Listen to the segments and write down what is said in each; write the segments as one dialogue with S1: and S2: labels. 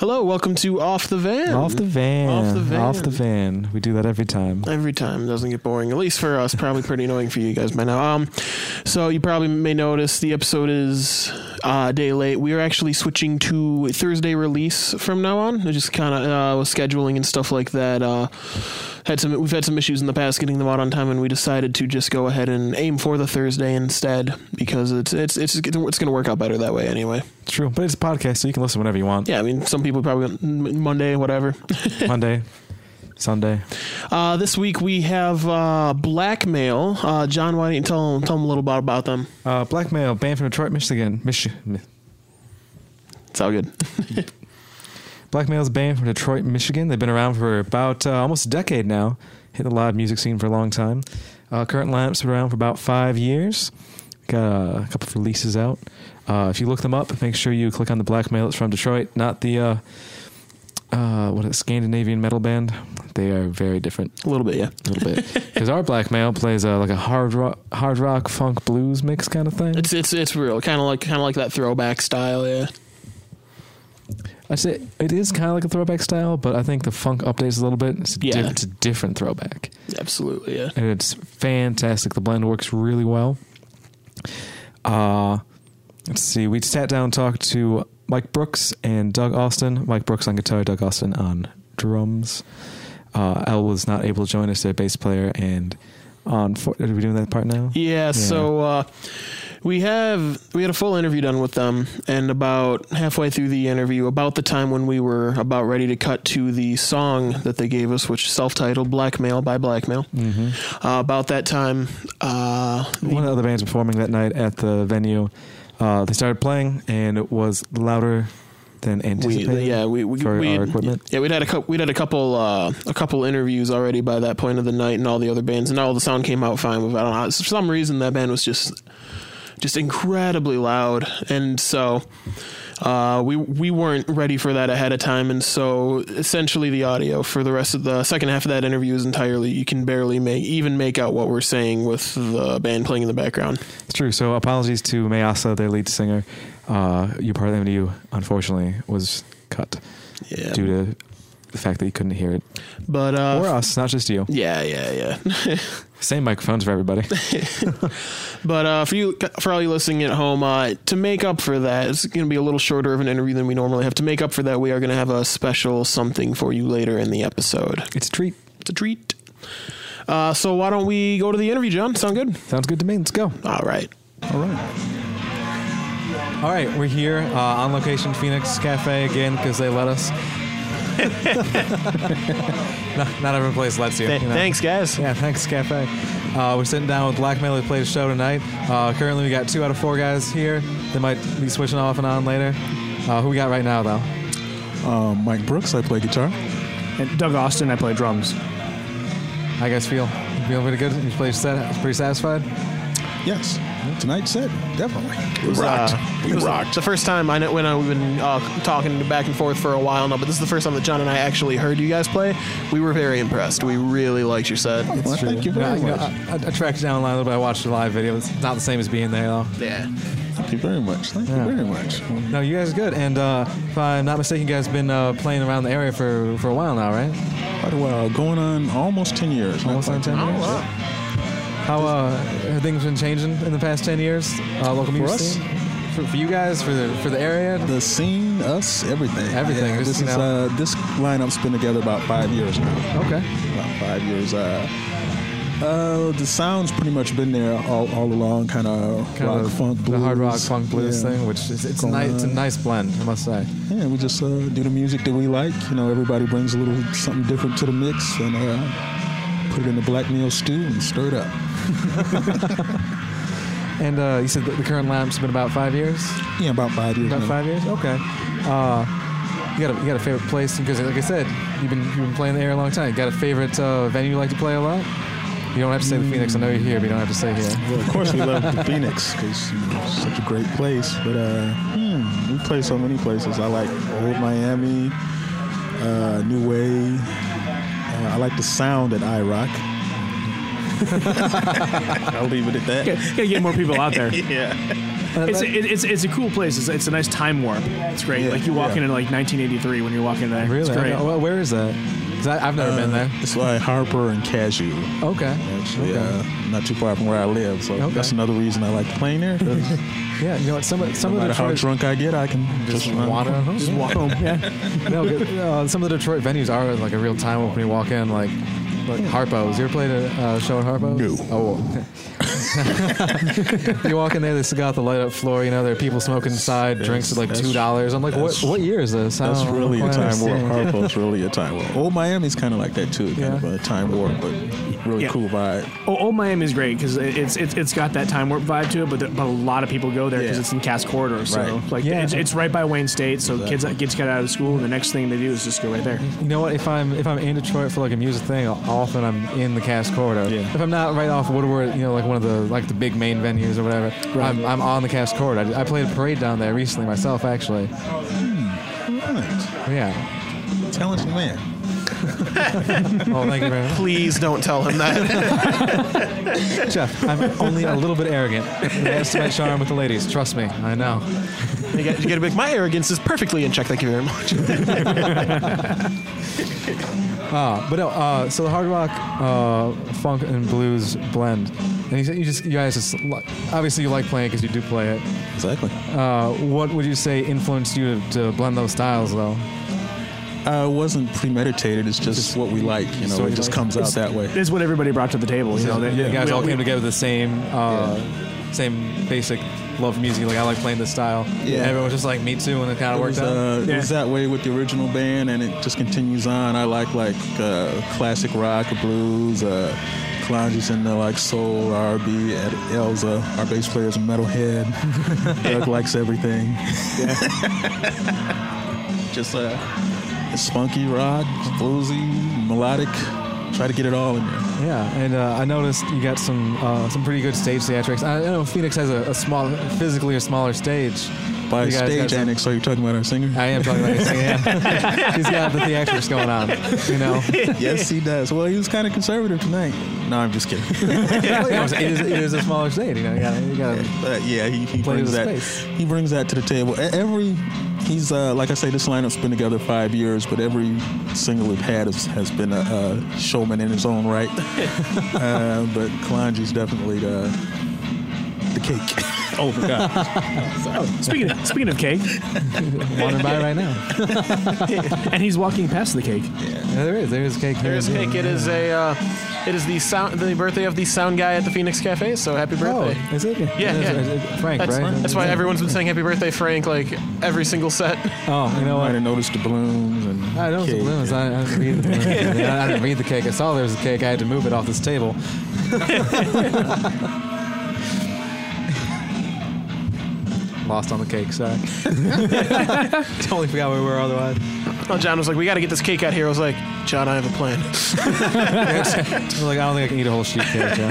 S1: Hello, welcome to Off the Van.
S2: Off the van.
S1: Off the van.
S2: Off the van. We do that every time.
S1: Every time doesn't get boring. At least for us, probably pretty annoying for you guys by now. Um, so you probably may notice the episode is uh, a day late. We are actually switching to Thursday release from now on. I just kind of uh, with scheduling and stuff like that. Uh, had some we've had some issues in the past getting them out on time, and we decided to just go ahead and aim for the Thursday instead because it's it's it's it's going to work out better that way anyway.
S2: It's true, but it's a podcast, so you can listen whenever you want.
S1: Yeah, I mean some people probably Monday, whatever.
S2: Monday, Sunday.
S1: Uh, this week we have uh, Blackmail. Uh, John, why don't you tell tell them a little bit about them?
S2: Uh, Blackmail, band from Detroit, Michigan. Michigan.
S1: It's all good.
S2: Blackmail's a band from Detroit, Michigan. They've been around for about uh, almost a decade now. Hit the live music scene for a long time. Uh, current lineup's been around for about five years. Got a couple of releases out. Uh, if you look them up, make sure you click on the Blackmail. It's from Detroit, not the uh, uh, what is it, Scandinavian metal band. They are very different,
S1: a little bit, yeah.
S2: a little bit. Because our Blackmail plays uh, like a hard rock, hard rock, funk, blues mix kind of thing.
S1: It's it's it's real, kind of like kind of like that throwback style, yeah.
S2: I say it is kind of like a throwback style, but I think the funk updates a little bit. It's a,
S1: Yeah.
S2: di- it's a different throwback,
S1: Absolutely, yeah.
S2: and it's fantastic. The blend works really well. Uh, let's see. We sat down and talked to Mike Brooks and Doug Austin. Mike Brooks on guitar, Doug Austin on drums. Uh, Al was not able to join us, their bass player, and on. Are we doing that part now?
S1: Yeah, so uh, we have we had a full interview done with them, and about halfway through the interview, about the time when we were about ready to cut to the song that they gave us, which is self-titled "Blackmail" by Blackmail.
S2: Mm-hmm.
S1: Uh, about that time, uh,
S2: One of the other bands performing that night at the venue, uh, they started playing, and it was louder than
S1: we
S2: anticipated.
S1: yeah we we, we
S2: our equipment.
S1: yeah we'd had a couple we'd had a couple uh, a couple interviews already by that point of the night and all the other bands and all the sound came out fine with I don't know for some reason that band was just just incredibly loud and so uh, we we weren't ready for that ahead of time and so essentially the audio for the rest of the second half of that interview is entirely you can barely make even make out what we're saying with the band playing in the background
S2: It's true. So apologies to Mayasa, their lead singer. Uh, you part of the interview, unfortunately, was cut
S1: yeah
S2: due to the fact that you couldn't hear it.
S1: but uh,
S2: or us, not just you.
S1: yeah yeah yeah
S2: Same microphones for everybody.
S1: But uh, for you, for all you listening at home, uh, to make up for that, it's going to be a little shorter of an interview than we normally have. To make up for that, we are going to have a special something for you later in the episode.
S2: it's a treat.
S1: It's a treat. Uh, so why don't we go to the interview, John? Sound good?
S2: Sounds good to me. Let's go.
S1: All right.
S3: All right.
S2: All right, we're here uh, on location, Phoenix Cafe again because they let us. not, not every place lets you.
S1: Th-
S2: you know?
S1: Thanks, guys.
S2: Yeah, thanks, Cafe. Uh, we're sitting down with Blackmail who played a show tonight. Uh, currently, we got two out of four guys here. They might be switching off and on later. Uh, who we got right now, though?
S3: Um, Mike Brooks, I play guitar.
S4: And Doug Austin, I play drums.
S2: How you guys feel? You feel pretty good? You play set, pretty satisfied?
S3: Yes. Tonight's set, definitely. We
S1: was,
S3: rocked.
S1: uh,
S3: we
S1: it was
S3: rocked.
S1: It's the first time I know when uh, we've been uh, talking back and forth for a while now, but this is the first time that John and I actually heard you guys play. We were very impressed. We really liked your set.
S3: Well, thank you very
S2: Yeah, know,
S3: much.
S2: I, I, I tracked you down online a little bit. I watched the live video. It's not the same as being there, though.
S1: Yeah.
S3: Thank you very much. Thank
S2: Yeah.
S3: you very much.
S2: No, you guys are good. And uh, if I'm not mistaken, you guys have been uh, playing around the area for, for a while now, right?
S3: Quite a while. Going on almost 10 years.
S2: Almost on 10 years? How uh, have things been changing in the past 10 years? Uh, local music
S3: us?
S2: scene? For, for you guys, for the for the area?
S3: The scene, us, everything.
S2: Everything,
S3: Yeah, this is uh, this lineup's been together about five years now.
S2: Okay.
S3: About five years. Uh, uh, the sound's pretty much been there all, all along. Kind of rock,
S2: of
S3: funk, blues.
S2: The hard rock, funk, blues
S3: Yeah.
S2: thing, which is it's, nice, it's a nice blend, I must say.
S3: Yeah, we just uh, do the music that we like. You know, everybody brings a little something different to the mix, and uh, put it in the blackmail stew and stir it up.
S2: And uh, you said the current lamp's been about five years?
S3: Yeah, about five years.
S2: About
S3: now.
S2: five years? Okay. Uh, you got a you got a favorite place because, like I said, you've been you've been playing the air a long time. You got a favorite uh, venue you like to play a lot? You don't have to say the Phoenix. I know you're here, but you don't have to say here.
S3: Well, of course, we love the Phoenix because you know, it's such a great place. But uh, hmm, we play so many places. I like Old Miami, uh, New Way. Uh, I like the sound at iRock. I'll leave it at that.
S4: Gotta, gotta get more people out there.
S3: yeah.
S4: It's, it, it's it's a cool place. It's, it's a nice time warp. It's great.
S3: Yeah,
S4: like you walk
S3: yeah.
S4: in in like 1983 when you're walking there.
S2: Really?
S4: It's great.
S2: Well, where is that? I, I've never been
S3: Uh,
S2: there.
S3: It's like Harper and Cadieux.
S2: Okay.
S3: Actually,
S2: Okay.
S3: uh, not too far from where I live, so
S2: Okay.
S3: that's another reason I like playing there.
S2: Yeah, you know what? Some of some
S3: no
S2: of the
S3: how
S2: Detroit,
S3: drunk I get, I can just,
S2: just wander home.
S4: Just. Yeah.
S2: no, uh, some of the Detroit venues are like a real time when you walk in, like like Harpo's. You ever played a uh, show at Harpo's?
S3: No.
S2: Oh. you walk in there, they still got the light up floor. You know, there are people smoking inside,
S3: Yes,
S2: drinks at like two dollars. I'm like, what? What year is this? I
S3: That's
S2: don't-
S3: really a
S2: quite
S3: time warp.
S2: understand.
S3: Harpo's really a time warp. Old Miami's kind of like that too, kind
S2: Yeah.
S3: of a time warp, but really
S4: Yeah.
S3: cool vibe.
S4: Oh, Old Miami's great because it's, it's it's got that time warp vibe to it, but, the, but a lot of people go there because
S3: Yeah.
S4: it's in Cass Corridor. So
S3: Right.
S4: like
S2: Yeah.
S4: it's, it's right by Wayne State. So kids kids get out of school, and the next thing they do is just go right there.
S2: You know what? If I'm if I'm in Detroit for like a music thing, often I'm in the Cass Corridor.
S3: Yeah.
S2: If I'm not right off Woodward, you know, like one of the like the big main venues or whatever, I'm, I'm on the Cass court. I, I played a parade down there recently myself, actually.
S3: Right.
S2: Yeah.
S3: Talented man.
S2: Oh, thank you very much.
S1: Please don't tell him that.
S2: Jeff, I'm only a little bit arrogant. That's my charm with the ladies. Trust me, I know.
S1: you, get, you get a big. My arrogance is perfectly in check. Thank you very much.
S2: Uh, but no, uh, so the hard rock, uh, funk, and blues blend. And you, said you just, you guys just, li- obviously you like playing because you do play it.
S3: Exactly.
S2: Uh, what would you say influenced you to, to blend those styles, though?
S3: Uh, it wasn't premeditated. It's just what we like. You know,
S2: you
S3: it just
S2: like-
S3: comes out that way.
S4: It's what everybody brought to the table. You know, they,
S2: You guys
S4: we-
S2: all
S4: we-
S2: came together the same, uh, same basic love of music. Like I like playing this style.
S3: Yeah.
S2: And everyone was just like me too, and it kind
S3: It
S2: of
S3: was,
S2: worked out.
S3: uh,
S4: Yeah.
S3: it was that way with the original band, and it just continues on. I like like uh, classic rock, blues. Uh, Kalonji's the like soul, R&B. Ed- Elza, our bass player, is a metalhead. Doug likes everything. just uh, it's spunky rock, bluesy, melodic. Try to get it all in there.
S2: Yeah, and uh, I noticed you got some uh, some pretty good stage theatrics. I, I know Phoenix has a, a small, physically a smaller stage.
S3: By
S2: You
S3: stage annex, are you talking about our singer?
S2: I am talking about his yeah. He's got the theatrics going on, you know.
S3: yes, he does. Well, he was kind of conservative tonight. No, I'm just kidding.
S2: it, is, it is a smaller stage, you know. You gotta, you gotta
S3: But yeah, he, he brings that.
S2: space.
S3: He brings that to the table. Every he's uh, like I say, this lineup's been together five years, but every single we've had has, has been a, a showman in his own right. uh, but Kalonji's definitely the the cake. Oh my god!
S4: Speaking of, speaking of cake,
S2: wandering by right now.
S4: and he's walking past the cake.
S2: Yeah, there is, there is cake.
S1: There is cake. It is a. Uh, it is the sound. The birthday of the sound guy at the Phoenix Cafe. So happy
S2: Oh,
S1: birthday.
S2: is it?
S1: Yeah,
S2: It is-
S1: yeah.
S2: is it Frank,
S1: That's,
S2: right?
S1: that's why everyone's been saying happy birthday, Frank, like every single set.
S2: Oh, you know
S3: I
S2: what?
S3: didn't notice the balloons and
S2: I don't
S3: cake.
S2: balloons. I, I, didn't read the balloons. I didn't read the cake. I saw there was a cake. I had to move it off this table. Lost on the cake. Sorry. totally forgot where we were otherwise.
S1: Oh, John was like, "We got to get this cake out here." I was like, "John, I have a plan."
S2: I was like, I don't think I can eat a whole sheet cake. John.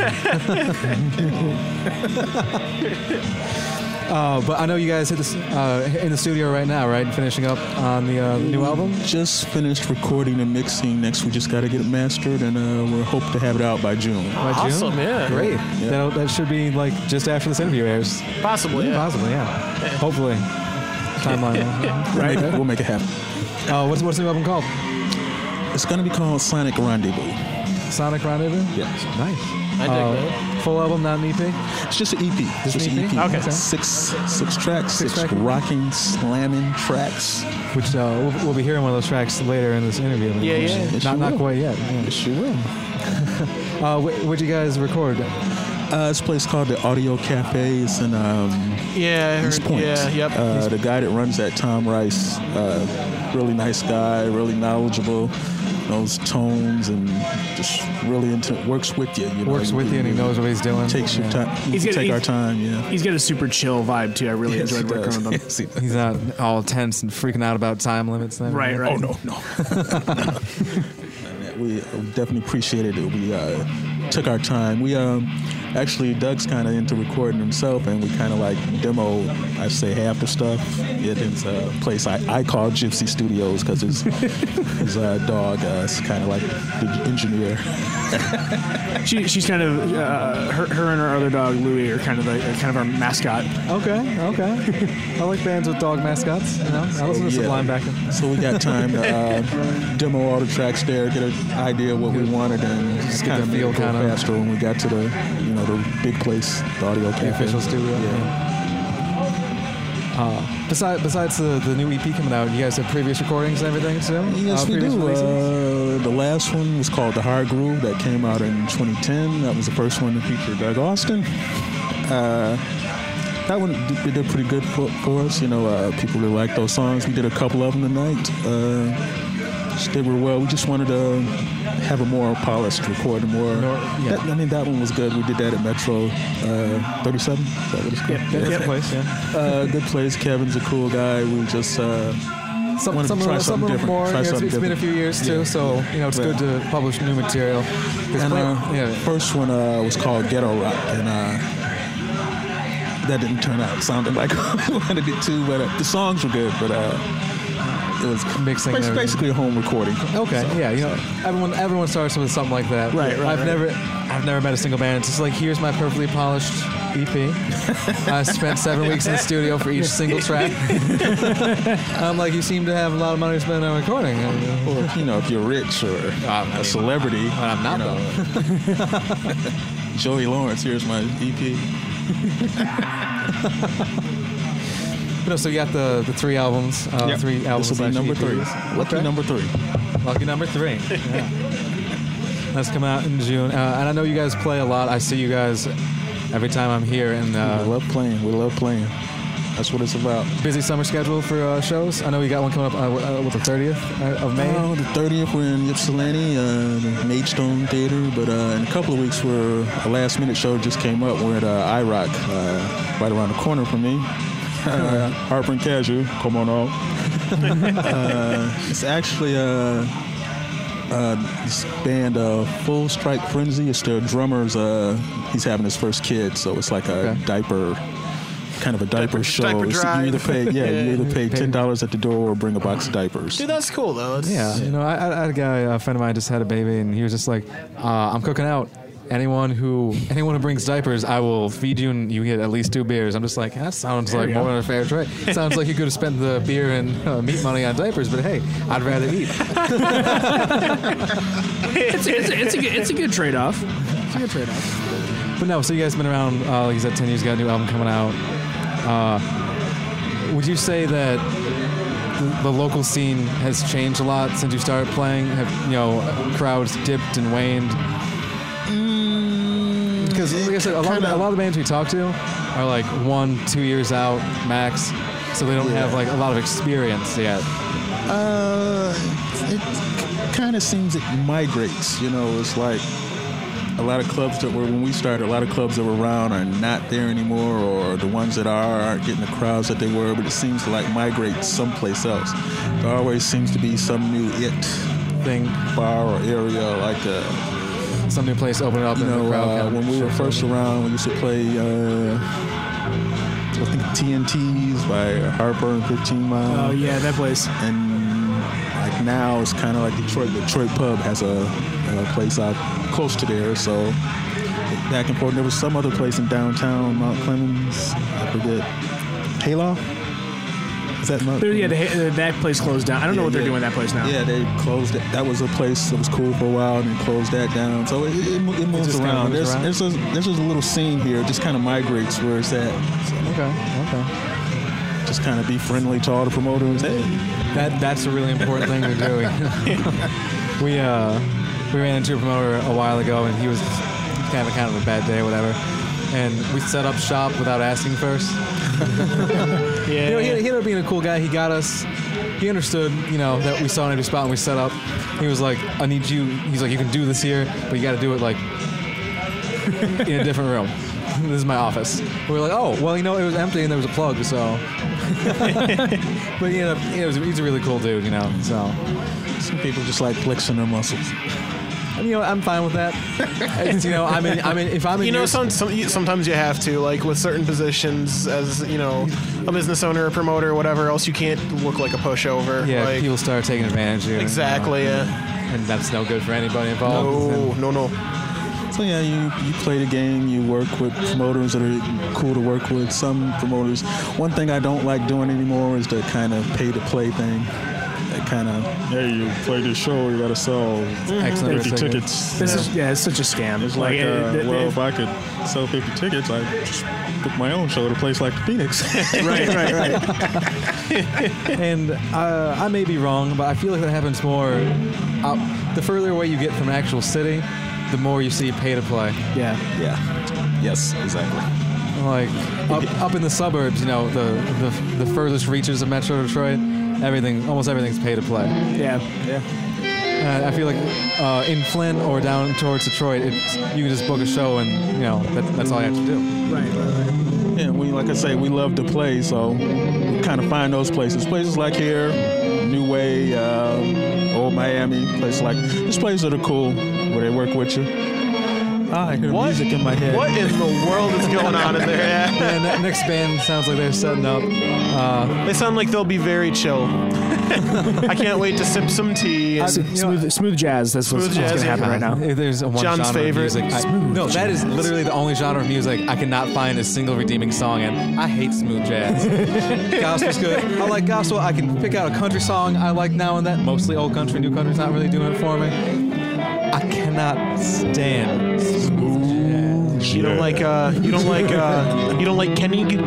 S2: Uh, but I know you guys hit this uh, in the studio right now, right? Finishing up on the uh, new album.
S3: Just finished recording and mixing. Next, we just got to get it mastered, and uh, we hope to have it out by June.
S2: By June?
S1: Awesome, yeah.
S2: Great. That'll, that should be like just after this interview airs.
S1: Possibly, yeah.
S2: Possibly, yeah. Hopefully. Timeline.
S3: We'll make it- we'll make it happen.
S2: uh, what's, what's the new album called?
S3: It's going to be called Sonic Rendezvous.
S2: Sonic Rendezvous?
S3: Yes.
S2: Nice.
S1: I dig
S2: Uh,
S1: that.
S2: Full album, not an EP?
S3: It's just an EP.
S2: Just
S3: Just
S2: an
S3: an
S2: EP?
S3: EP.
S1: Okay.
S3: Six six tracks.
S2: Six
S3: Six,
S2: track?
S3: rocking, slamming tracks.
S2: Which uh, we'll, we'll be hearing one of those tracks later in this interview.
S1: Yeah, yeah.
S3: Yes,
S2: Not, not quite yet. yeah.
S3: Yes, you will.
S2: Uh, wh- what'd you guys record?
S3: Uh, it's a place called the Audio Cafe. It's in um,
S1: Yeah, I
S3: Eastpointe.
S1: yeah, yep.
S3: Uh, the guy that runs that, Tom Rice, uh, really nice guy, really knowledgeable, knows tones and just really into works with you. you know,
S2: Works with you and he knows what he's doing.
S3: Takes your
S2: Yeah.
S3: time.
S4: He's
S3: He's
S4: gonna-
S3: take our time. Yeah.
S4: He's got a super chill vibe too. I really
S3: Yes,
S4: enjoyed working with him.
S3: Yes, he.
S2: He's not all tense and freaking out about time limits. And
S4: Right, right.
S3: Oh no, no. we definitely appreciated it. We uh, took our time. We um, actually, Doug's kind of into recording himself, and we kind of like demo. I say half the stuff. It is a place I, I call Gypsy Studios because his his uh, dog uh, is kind of like the engineer.
S4: She, she's kind of uh, her, her and her other dog Louie are kind of the kind of our mascot.
S2: Okay, okay. I like bands with dog mascots. You know, I listen to
S3: Yeah.
S2: Sublime back.
S3: So we got time to uh, demo all the tracks there, get an idea of what we wanted, and just
S2: get
S3: kind of
S2: the feel
S3: feel
S2: kinda.
S3: faster when we got to the you know the big place, the audio cafe.
S2: The official studio.
S3: Yeah.
S2: Uh, besides, besides the, the new EP coming out, you guys have previous recordings and everything too?
S3: Yes,
S2: Uh,
S3: we do. Uh, the last one was called The Hard Groove that came out in 2010. That was the first one to feature Doug Austin. Uh, that one did, did pretty good for, for us. You know, uh, people really liked those songs. We did a couple of them tonight. Just did real well. We just wanted to have a more polished recording, more.
S2: Nor- yeah.
S3: that- I mean, that one was good. We did that at Metro uh, 37. Is that what it's called?
S4: Yeah,
S2: Good
S4: yeah.
S2: place, yeah.
S3: Uh, good place. Kevin's a cool guy. We just. Uh,
S2: Some,
S3: Wanted to
S2: some,
S3: try
S2: some,
S3: something different.
S2: more.
S3: Try
S2: you know, it's-
S3: something
S2: it's been a few years too,
S3: Yeah.
S2: so you know it's
S3: Yeah.
S2: good to publish new material.
S3: And
S2: play-
S3: uh,
S2: yeah.
S3: first one uh, was called Ghetto Rock, and uh, that didn't turn out sounding like we wanted it to. But uh, the songs were good, but uh, it was
S2: Mixing everything.
S3: basically a home recording.
S2: Okay, yeah, you know, everyone everyone starts with something like that.
S4: Right, right,
S2: I've
S4: right.
S2: never I've never met a single band. It's just like here's my perfectly polished EP. I spent seven weeks in the studio for each single track. I'm like, you seem to have a lot of money to spend on recording.
S3: Or you know, if you're rich or oh,
S2: I
S3: a celebrity,
S2: I'm not
S3: you know, Joey Lawrence. Here's my E
S2: So you got the, the three albums, uh,
S3: Yep.
S2: three albums.
S3: This will be number three. Lucky
S2: Okay.
S3: number three.
S2: Lucky number three. Yeah. That's come out in June, uh, and I know you guys play a lot. I see you guys every time I'm here. And
S3: we
S2: uh,
S3: love playing. We love playing. That's what it's about.
S2: busy summer schedule for uh, shows. I know we got one coming up uh, uh, with the 30th uh, of May.
S3: Uh, the 30th, we're in Ypsilanti, uh, the Maidstone Theater. But uh, in a couple of weeks, we're a last minute show just came up. We're at uh, IROC, uh, right around the corner from me. Uh, Harper and Cadieux, come on out. uh, it's actually a, uh, this band, uh, Full Strike Frenzy. It's their drummer's, uh, he's having his first kid, so it's like a
S2: Okay.
S3: diaper. Kind of a diaper,
S1: Diaper-
S3: show.
S1: diaper
S3: It's- you either pay, yeah, you either pay
S2: Pay-
S3: ten dollars at the door or bring a box of diapers.
S1: Dude, that's cool though. It's,
S2: Yeah, you know, I, I I had a guy, a friend of mine, just had a baby, and he was just like, uh, "I'm cooking out. Anyone who anyone who brings diapers, I will feed you, and you get at least two beers." I'm just like, that sounds like more than a fair trade. Sounds like you could have spent the beer and uh, meat money on diapers, but hey, I'd rather eat.
S4: It's, it's, it's, a, good, it's a good trade off. It's a good trade off.
S2: But no, so you guys been around, uh, like you said, 10 years, got a new album coming out. Uh, would you say that the, the local scene has changed a lot since you started playing? Have, you know, crowds dipped and waned? Because, like I said, a lot, of, a lot of the bands we talk to are like one, two years out max, so they don't have like a lot of experience yet.
S3: Uh, it kind of seems it migrates. You know, it's like a lot of clubs that were when we started. A lot of clubs that were around are not there anymore, or the ones that are aren't getting the crowds that they were. But it seems to like migrate someplace else. There always seems to be some new it
S2: Thing,
S3: bar or area, like uh,
S2: some new place opening up
S3: you know, uh, when we were first
S2: over.
S3: around, we used to play. Uh, I think TNTs by Harper and 15 Mile
S4: Oh yeah, that place.
S3: and like now it's kind of like Detroit. Detroit Pub has a, a place out close to there, so back and forth. There was some other place in downtown Mount Clemens. I forget. Hayloft. Is that Mount?
S4: There, yeah, the, that place closed down. I don't know what they're
S3: yeah.
S4: doing that place now.
S3: Yeah, they closed it. That was a place that was cool for a while, and then closed that down. So it, it, it moves
S2: just kinda
S3: around.
S2: moves
S3: There's,
S2: around.
S3: there's a there's just a little scene here. It just kind of migrates where it's at. So
S2: Okay, okay.
S3: just kind of be friendly to all the promoters. Hey,
S2: That that's a really important thing to do. we uh we ran into a promoter a while ago, and he was having kind of a bad day, or whatever. And we set up shop without asking first.
S4: yeah.
S2: You know, he, he ended up being a cool guy. He got us. He understood, you know, that we saw an empty spot and we set up. He was like, "I need you." He's like, "You can do this here, but you got to do it like in a different room." this is my office. We were like, "Oh, well, you know, it was empty and there was a plug, so." but he ended up, you know, he's a really cool dude, you know. So
S3: some people just like flexing their muscles.
S2: You know, I'm fine with that. It's, you know, I mean, I mean, if I'm in
S1: You know,
S2: your-
S1: some, some, sometimes you have to, like with certain positions, as you know, a business owner, a promoter, whatever else, you can't look like a pushover.
S2: yeah,
S1: like,
S2: people start taking advantage of you.
S1: exactly.
S2: you know,
S1: Yeah.
S2: and that's no good for anybody involved.
S1: No, no, no.
S3: So yeah, you, you play the game. You work with promoters that are cool to work with. Some promoters. One thing I don't like doing anymore is the kind of pay to play thing. That kind of hey, you play this show, you gotta sell
S2: X number
S3: 50
S2: tickets.
S3: tickets.
S4: This is yeah, it's such a scam.
S3: It's like,
S4: uh,
S3: uh,
S4: th-
S3: well,
S4: th-
S3: if I could sell 50 tickets, I'd just book my own show at a place like the Phoenix.
S4: right, right, right.
S2: And uh, I may be wrong, but I feel like that happens more. Uh, the further away you get from an actual city, the more you see pay to play.
S4: Yeah,
S3: yeah. Yes, exactly.
S2: Like up, up in the suburbs, you know, the, the the furthest reaches of Metro Detroit, everything, almost everything's pay to play.
S4: yeah.
S2: Uh, I feel like uh, in Flint or down towards Detroit, it's, you can just book a show and you know that, that's all you have to do.
S4: Right, right, right.
S3: Yeah, we like I say, we love to play, so we kind of find those places. Places like here, New Way, um, Old Miami, places like these places that are cool where they work with you. Ah, I hear
S1: What?
S3: music in my head.
S1: What in the world is going on in there? Yeah.
S2: And that next band sounds like they're setting up. Uh,
S1: They sound like they'll be very chill. I can't wait to sip some tea.
S2: I-
S1: And,
S2: you know,
S4: Smooth, smooth jazz. That's what's,
S1: Smooth
S4: what's
S1: jazz,
S4: gonna happen
S1: yeah.
S4: right now.
S2: If there's one
S1: John's
S2: genre
S1: favorite.
S2: of music, I, no, that is literally the only genre of music I cannot find a single redeeming song in. I hate smooth jazz. Gospel's good. I like gospel. I can pick out a country song I like now and then. Mostly old country, new country's not really doing it for me. I cannot stand smooth jazz.
S1: you don't like uh, you don't like uh, you don't like Kenny. You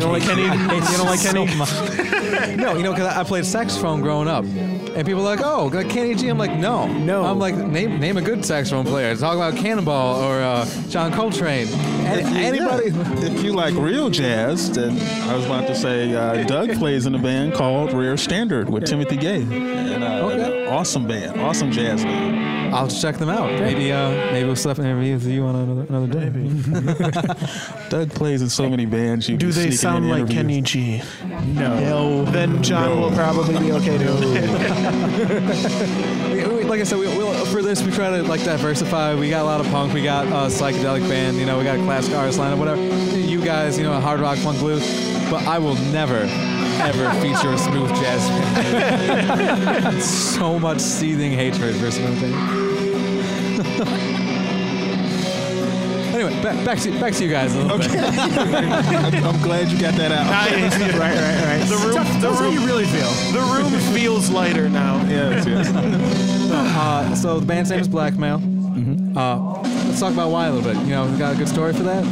S1: don't like Kenny. You don't like Kenny.
S2: No, you know, because I played saxophone growing up. And people are like, oh, like Kenny G. I'm like, no.
S4: No.
S2: I'm like, name name a good saxophone player. Talk about Cannonball or uh, John Coltrane. Any, anybody.
S3: Yeah. If you like real jazz, then I was about to say uh, Doug plays in a band called Rare Standard with Timothy Gay. And, uh,
S2: Okay.
S3: Awesome band, awesome jazz band.
S2: I'll check them out. Maybe uh, maybe we'll set up an interview with you on another, another day.
S3: Doug plays in so many bands. You
S1: Do
S3: can
S1: they
S3: sneak in
S1: sound like
S3: interviews.
S1: Kenny G?
S4: No.
S1: Then John will probably be okay to.
S2: We- we- like I said, we, we'll, for this we try to like diversify. We got a lot of punk. We got a psychedelic band. You know, we got a classic artist lineup, whatever. You guys, you know, hard rock, punk, blues. But I will never, ever feature a smooth jazz band. so much seething hatred for smooth jazz. anyway, back, back to back to you guys. A little bit.
S3: I'm, I'm glad you got that out.
S4: Right, right, right.
S1: The room, the
S4: That's how you really feel.
S1: the room feels lighter now.
S3: yes, yes.
S2: Uh, so the band's name is Blackmail.
S3: Mm-hmm.
S2: Uh, let's talk about why a little bit. You know, we got a good story for that.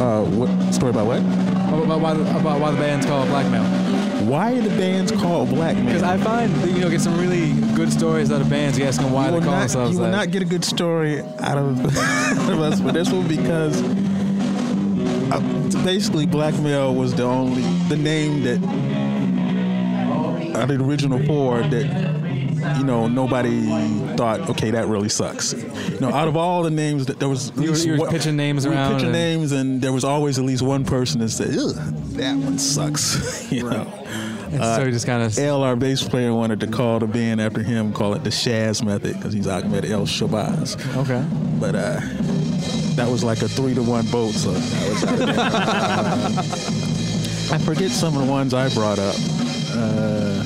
S3: Uh, what story about what?
S2: About why the, about why the band's called Blackmail.
S3: Why are the bands called Black Man?
S2: Because I find that, you know get some really good stories out of bands. You ask them why they call
S3: not,
S2: themselves
S3: you will
S2: that.
S3: not get a good story out of, of us for this one because uh, basically blackmail was the only the name that out of the original four that you know nobody thought okay that really sucks. You know, out of all the names that there was at
S2: You were- you were
S3: one-
S2: pitching names
S3: we were
S2: around
S3: pitching
S2: and-
S3: names and there was always at least one person that said Ugh, that one sucks. you know.
S2: And so you just kind of
S3: L, our bass player, wanted to call the band after him, call it the Shaz method, because he's Ahmed El Shabazz.
S2: okay.
S3: But uh, that was like a three to one vote, so that was out of there. Uh, I forget some of the ones I brought up. Uh,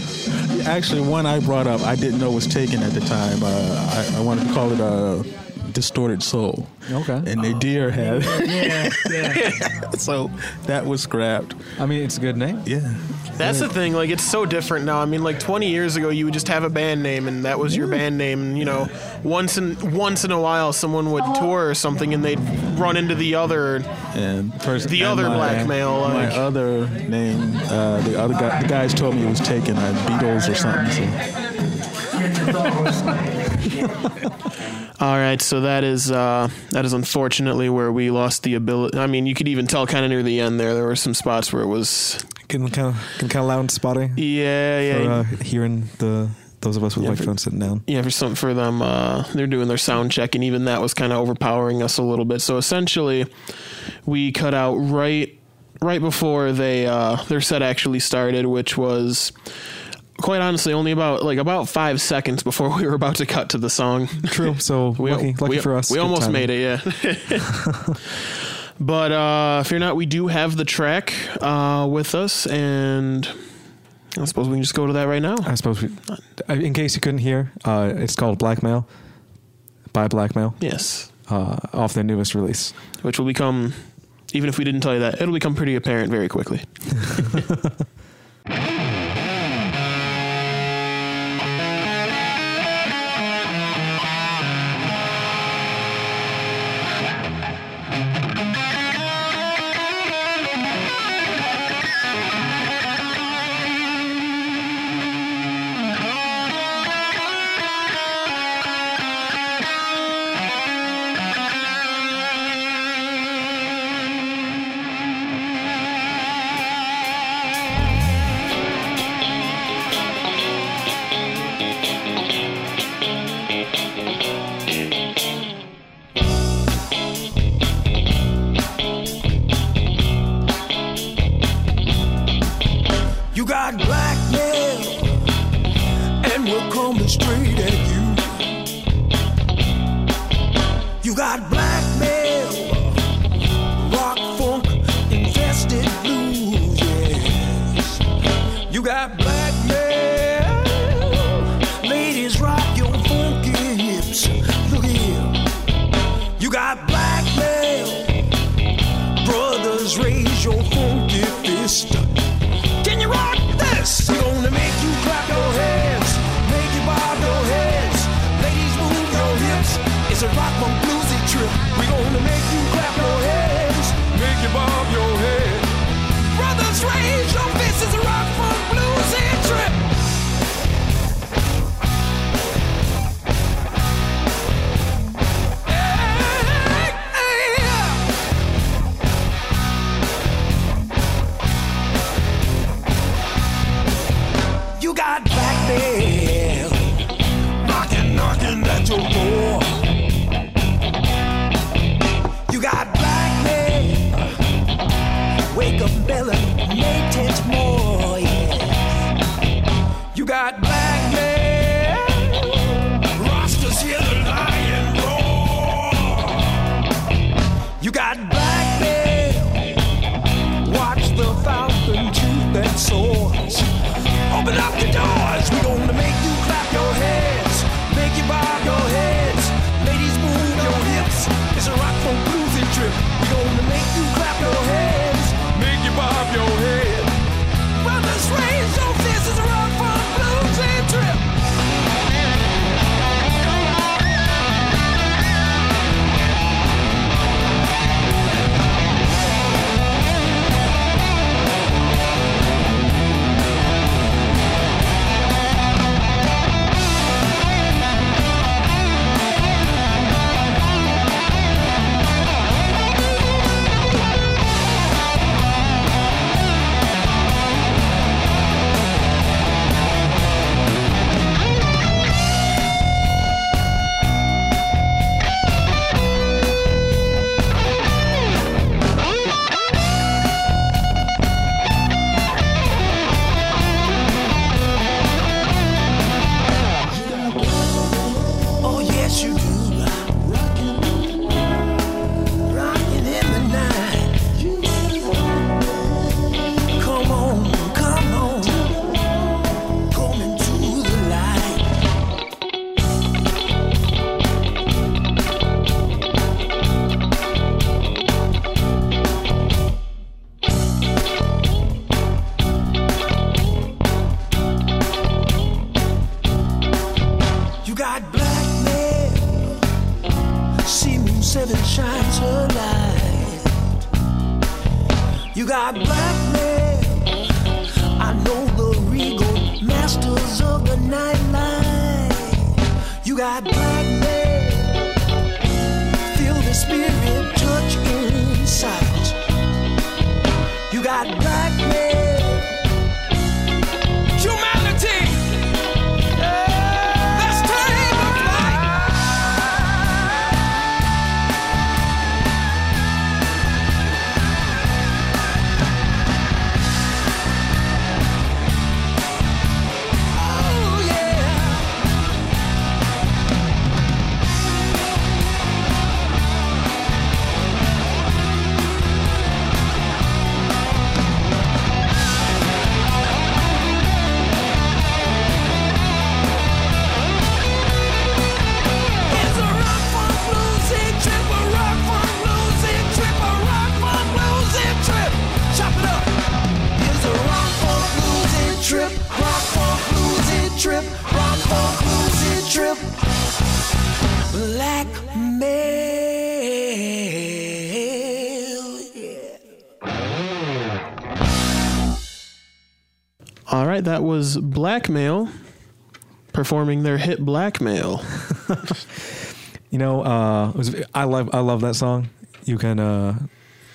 S3: actually, one I brought up I didn't know was taken at the time. Uh, I, I wanted to call it a distorted soul.
S2: Okay.
S3: And they dear had,
S4: Yeah, yeah.
S3: so that was scrapped.
S2: I mean, it's a good name.
S3: Yeah.
S1: That's the thing. Like, it's so different now. I mean, like 20 years ago, you would just have a band name, and that was your band name. And you know, once in once in a while, someone would tour or something, and they'd run into the other
S3: And
S1: the
S3: and
S1: other
S3: my-
S1: blackmail.
S3: My
S1: Like,
S3: other name, uh, the other guy, the guys told me it was taken, uh, Beatles or something. So.
S1: all right, so that is uh, that is unfortunately where we lost the ability. I mean, you could even tell kind of near the end there. There were some spots where it was,
S2: Getting kind of getting kind of loud and spotty.
S1: yeah, yeah,
S2: For, uh, hearing the those of us with
S1: Yeah,
S2: microphones sitting down.
S1: yeah, for some for them, uh, they're doing their sound check, and even that was kind of overpowering us a little bit. So essentially, we cut out right right before they uh, their set actually started, which was quite honestly only about like about five seconds before we were about to cut to the song.
S2: True. So
S1: we,
S2: lucky, lucky
S1: we,
S2: for us.
S1: We almost
S2: timing.
S1: made it. Yeah. but uh, fear not, we do have the track uh, with us, and I suppose we can just go to that right now.
S2: I suppose we, uh, in case you couldn't hear, uh, it's called Blackmail by Blackmail.
S1: Yes.
S2: Uh, off their newest release,
S1: which will become, even if we didn't tell you that, it'll become pretty apparent very quickly.
S5: Let's raise your oh,
S1: that was Blackmail performing their hit Blackmail.
S2: You know, uh, was, I love I love that song. You can uh,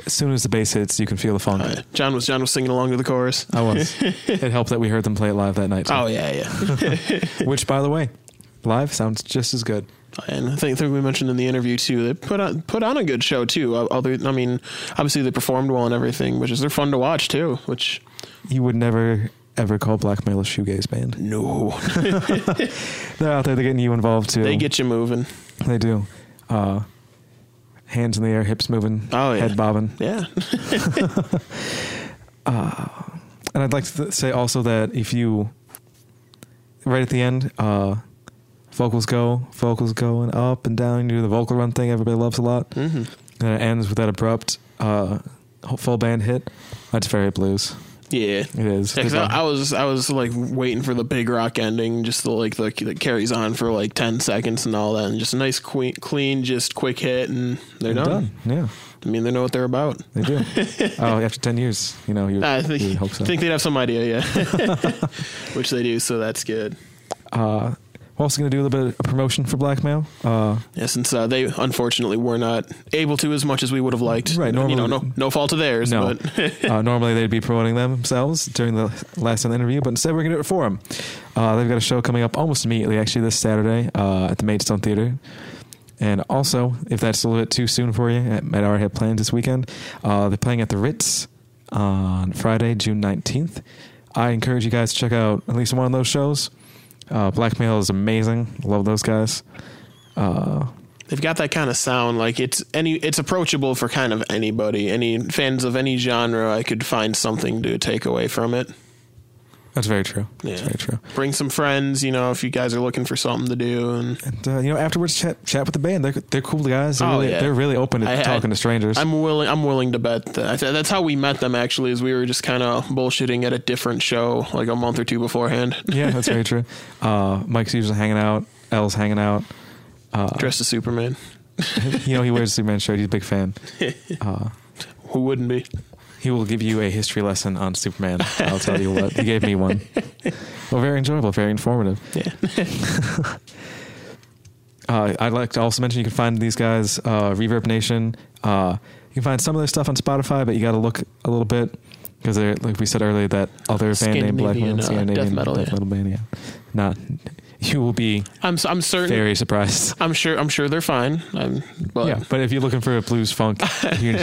S2: as soon as the bass hits, you can feel the funk.
S1: Uh, John was John was singing along to the chorus.
S2: I was. it helped that we heard them play it live that night. Too.
S1: Oh yeah, yeah.
S2: Which, by the way, live sounds just as good.
S1: And I think, I think we mentioned in the interview too, they put on put on a good show too. Other, I mean, obviously they performed well and everything, which is they're fun to watch too. Which
S2: You would never ever call Blackmail a shoegaze band.
S1: no,
S2: They're out there. They're getting you involved too.
S1: they get you moving.
S2: They do. Uh, hands in the air, hips moving,
S1: Oh, yeah.
S2: head bobbing.
S1: Yeah,
S2: And I'd like to th- say also that if you, right at the end, uh, vocals go, vocals going up and down, you do the vocal run thing everybody loves a lot.
S1: hmm
S2: And it ends with that abrupt uh, full band hit. That's very blues.
S1: Yeah.
S2: It is.
S1: Yeah, I, I was I was like waiting for the big rock ending, just the like the that carries on for like ten seconds and all that, and just a nice clean, clean just quick hit, and they're
S2: They're
S1: done.
S2: Yeah,
S1: I mean, they know what they're about.
S2: they do. oh, after 10 years, you know, you,
S1: I think,
S2: you hope so.
S1: think they'd have some idea, yeah, which they do, so that's good.
S2: uh, also going to do a little bit of promotion for Blackmail. Uh,
S1: Yeah, since uh, they unfortunately were not able to as much as we would have liked.
S2: Right,
S1: you know,
S2: normally-
S1: no, no fault of theirs.
S2: No.
S1: but
S2: uh, normally they'd be promoting themselves during the last the interview, but instead we're going to do it for them. Uh, they've got a show coming up almost immediately, actually, this Saturday uh, at the Maidstone Theater. And also, if that's a little bit too soon for you, I might already have plans this weekend. Uh, they're playing at the Ritz on Friday, June 19th. I encourage you guys to check out at least one of those shows. Uh, Blackmail is amazing. Love those guys. Uh,
S1: they've got that kind of sound. Like it's any, it's approachable for kind of anybody. Any fans of any genre, I could find something to take away from it.
S2: That's very true.
S1: Yeah.
S2: That's very true.
S1: Bring some friends, you know, if you guys are looking for something to do, and
S2: And uh, you know, afterwards, chat chat with the band. They're they're cool guys. They're,
S1: Oh,
S2: really,
S1: yeah.
S2: they're really open to
S1: I- I-
S2: talking to strangers.
S1: I'm willing. I'm willing to bet that that's how we met them. Actually, is we were just kind of bullshitting at a different show like a month or two beforehand,
S2: yeah, that's very true. Uh, Mike's usually hanging out. L's hanging out. Uh,
S1: dressed as Superman.
S2: you know, he wears a Superman shirt. He's a big fan. Uh,
S1: Who wouldn't be?
S2: He will give you a history lesson on Superman. I'll tell you what. He gave me one. Well, very enjoyable, very informative.
S1: Yeah.
S2: Uh, I'd like to also mention you can find these guys, uh, Reverb Nation. Uh, you can find some of their stuff on Spotify, but you got to look a little bit because they're like we said earlier that other band named Black
S1: Scandinavian, uh,
S2: Scandinavian
S1: death metal, yeah.
S2: band. Yeah, not you will be
S1: I'm. I'm certain.
S2: very surprised.
S1: I'm sure. I'm sure they're fine. I'm, but
S2: yeah, but if you're looking for a blues funk, you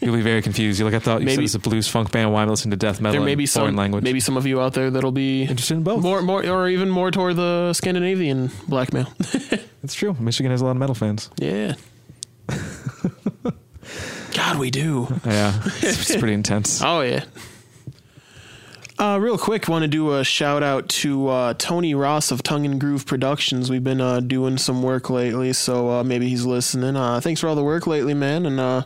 S2: you'll be very confused. You're like, I thought you said
S1: Maybe-
S2: it's a blues funk band. Why am I listening to death metal
S1: there may be
S2: foreign
S1: some
S2: language?
S1: maybe some of you out there that'll be
S2: interested in both.
S1: more, more, or even more toward the Scandinavian blackmail.
S2: It's true. Michigan has a lot of metal fans.
S1: yeah. God, we do.
S2: Yeah, it's, it's pretty intense.
S1: Oh yeah. Uh, real quick, want to do a shout out to uh, Tony Ross of Tongue and Groove Productions. We've been uh, doing some work lately, so uh, maybe he's listening. Uh, thanks for all the work lately, man, and uh,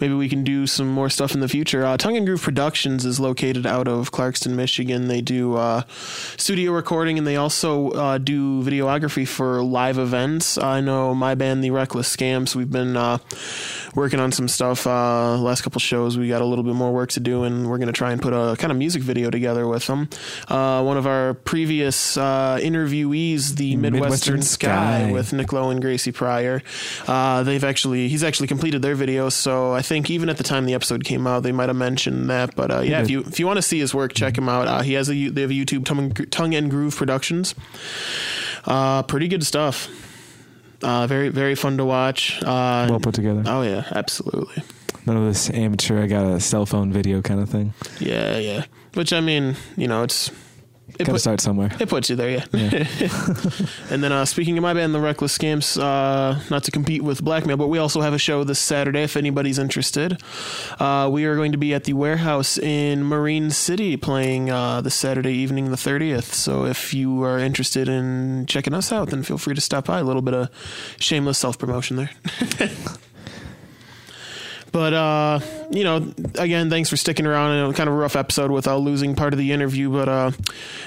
S1: maybe we can do some more stuff in the future. Tongue and Groove Productions is located out of Clarkston, Michigan. They do studio recording and they also do videography for live events. I know my band, The Reckless Scamps, we've been working on some stuff. Last couple shows, we got a little bit more work to do, and we're going to try and put a kind of music video together with them. Uh, one of our previous uh, interviewees, the Midwestern,
S2: Midwestern
S1: Sky,
S2: Sky.
S1: with Nick Lowe and Gracie Pryor. Uh, they've actually he's actually completed their video, so I think even at the time the episode came out, they might have mentioned that. But uh, yeah, if you if you want to see his work, check him out. Uh, he has a they have a YouTube tongue, tongue and groove productions. Uh, pretty good stuff. Uh, very very fun to watch. Uh,
S2: Well put together.
S1: Oh yeah, absolutely.
S2: None of this amateur. I got a cell phone video kind of thing.
S1: Yeah, yeah. Which I mean, you know, it's it,
S2: Got to
S1: put,
S2: start somewhere.
S1: it puts you there, yeah.
S2: Yeah.
S1: and then uh, speaking of my band, the Reckless Scamps, uh, not to compete with Blackmail, but we also have a show this Saturday if anybody's interested. Uh, we are going to be at the Warehouse in Marine City playing uh, this Saturday evening, the 30th. So if you are interested in checking us out, then feel free to stop by. A little bit of shameless self promotion there. But uh, you know, again, thanks for sticking around. I know kind of a rough episode without losing part of the interview, but uh,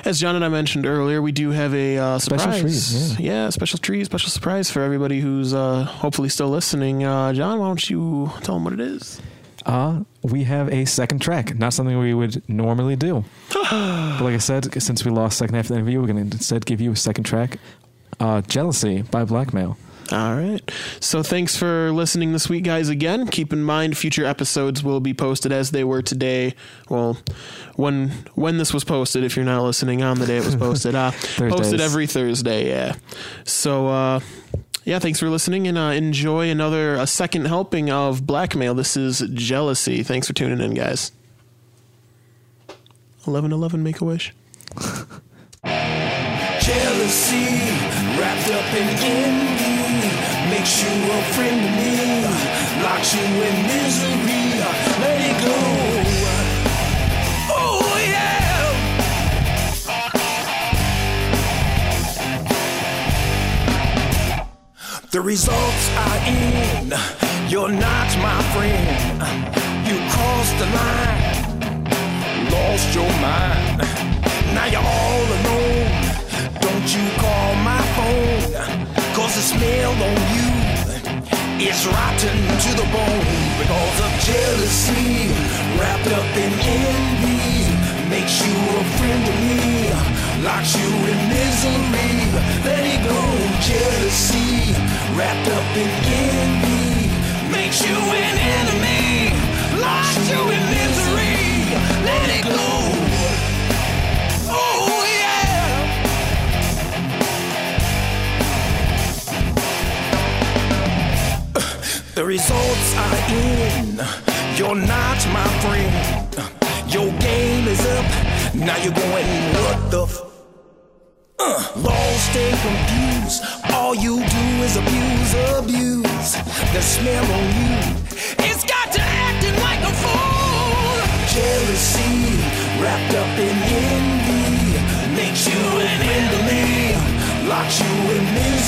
S1: as John and I mentioned earlier, we do have a uh,
S2: Special
S1: surprise.
S2: treat,
S1: yeah. special treat, special surprise for everybody who's uh, hopefully still listening. Uh, John, why don't you tell them what it is?
S2: Uh, we have a second track, not something we would normally do. but like I said, since we lost second half of the interview, we're going to instead give you a second track, uh, Jealousy by Blackmail.
S1: All right. So thanks for listening this week, guys. Again, keep in mind future episodes will be posted as they were today. Well, when when this was posted, if you're not listening on the day it was posted, uh, posted every Thursday. Yeah. So uh, yeah, thanks for listening and uh, enjoy another a second helping of blackmail. This is jealousy. Thanks for tuning in, guys. Eleven eleven, make a wish.
S5: Jealousy wrapped up in envy makes you a friend to me, locks you in misery. Let it go. Oh yeah. The results are in. You're not my friend. You crossed the line lost your mind. Now you're all alone. Don't you call my phone, cause the smell on you is rotten to the bone because of jealousy wrapped up in envy. Makes you a friend to me, locks you in misery. Let it go, jealousy wrapped up in envy. Makes you an enemy, locks you in misery. Let it go. The results are in. You're not my friend. Your game is up. Now you're going, what the f? Uh, lost and confused. All you do is abuse, abuse. The smell on you. It's got to acting like a fool. Jealousy wrapped up in envy makes you an enemy. Locks you in misery.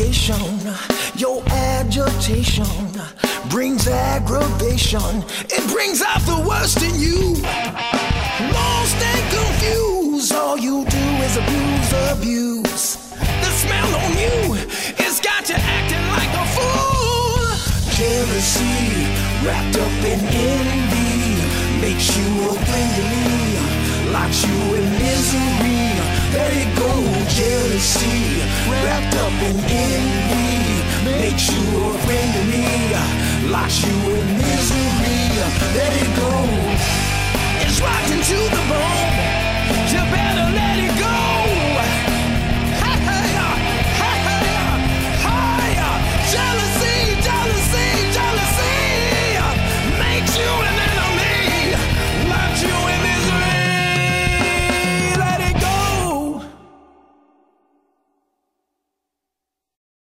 S5: Instigation, your agitation brings aggravation. It brings out the worst in you. Lost and confused, all you do is abuse, abuse. The smell on you has got you acting like a fool. Jealousy wrapped up in envy makes you a me, locks you in misery. Let it go, jealousy Wrapped up in envy Makes you a friend to me Locks you in misery. Let it go. It's rocked to the bone. You better let it go.